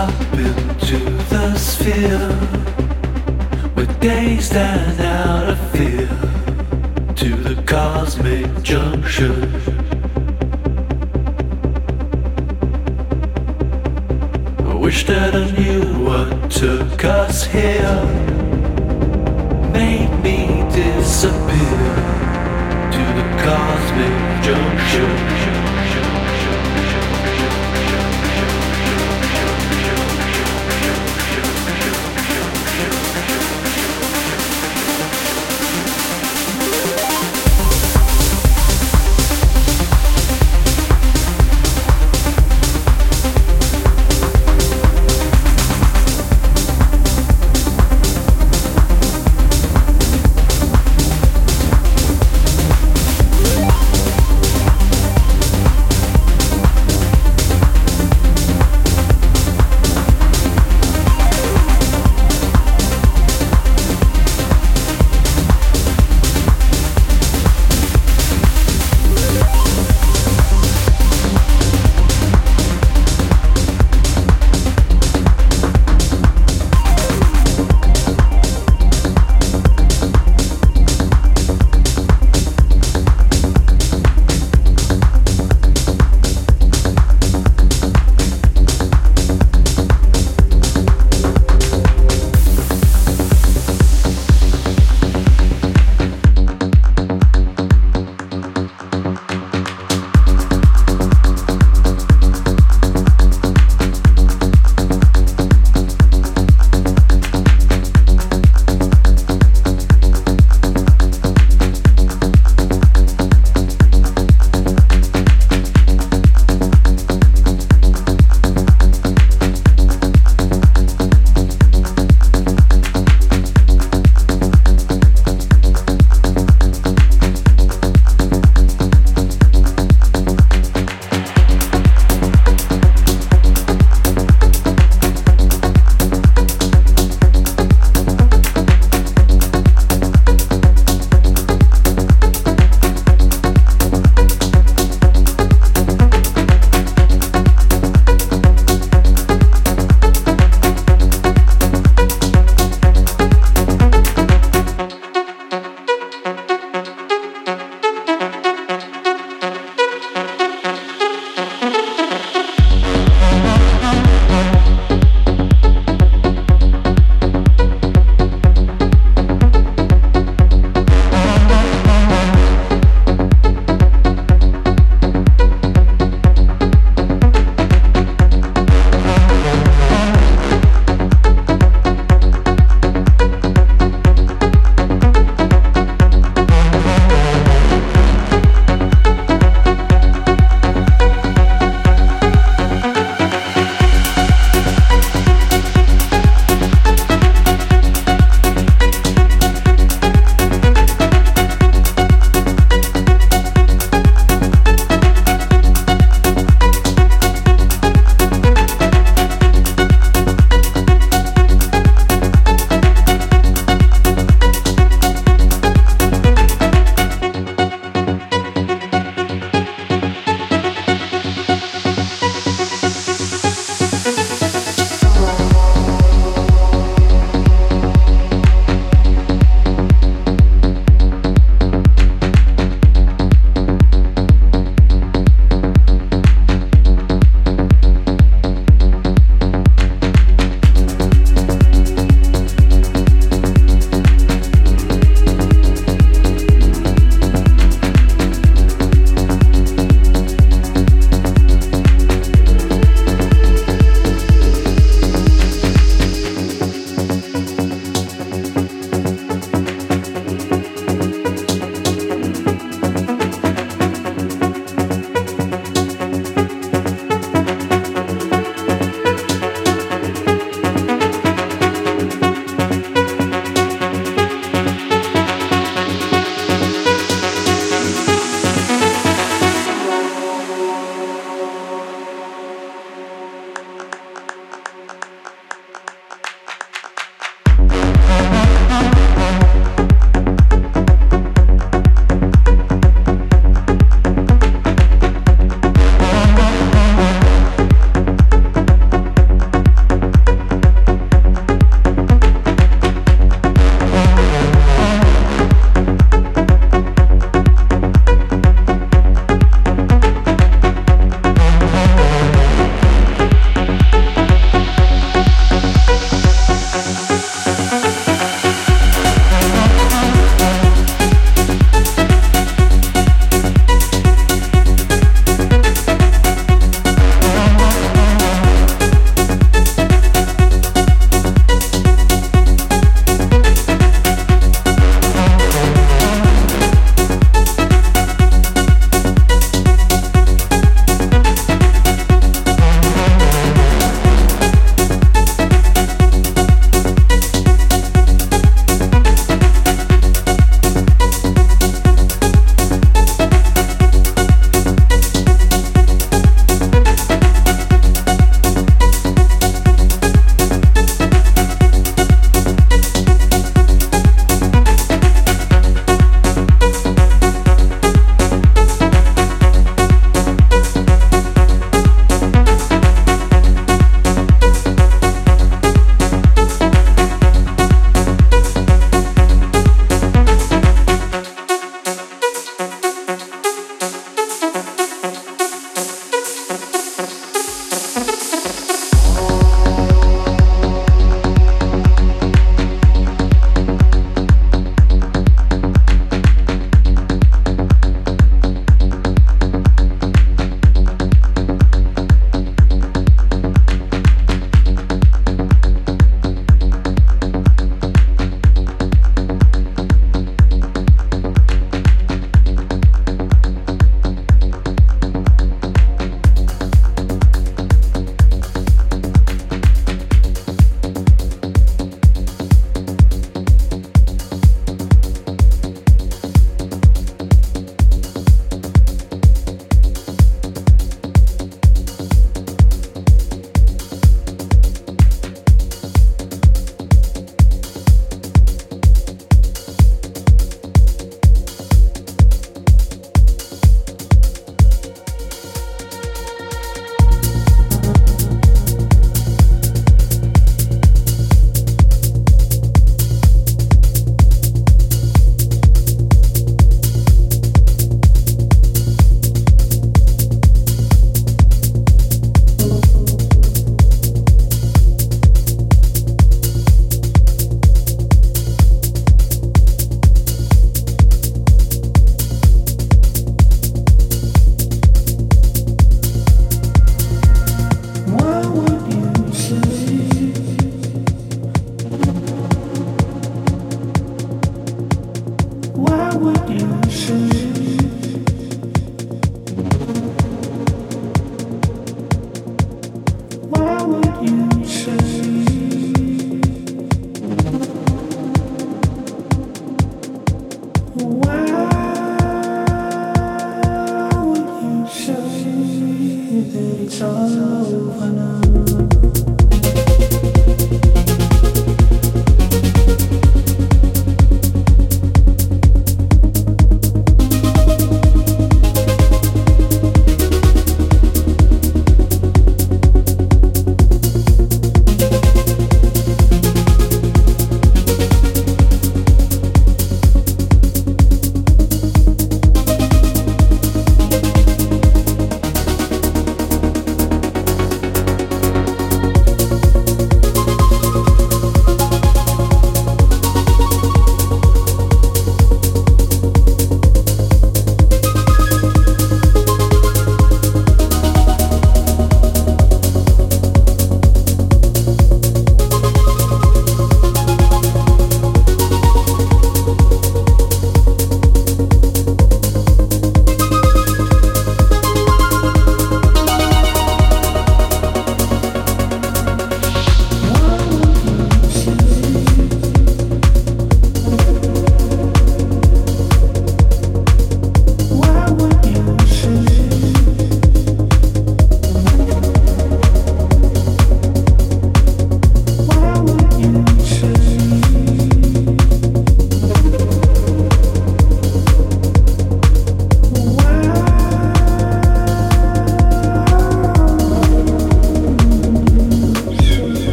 up into the sphere we're dazed and out of fear to the cosmic junction. I wish that I knew what took us here, made me disappear to the cosmic junction.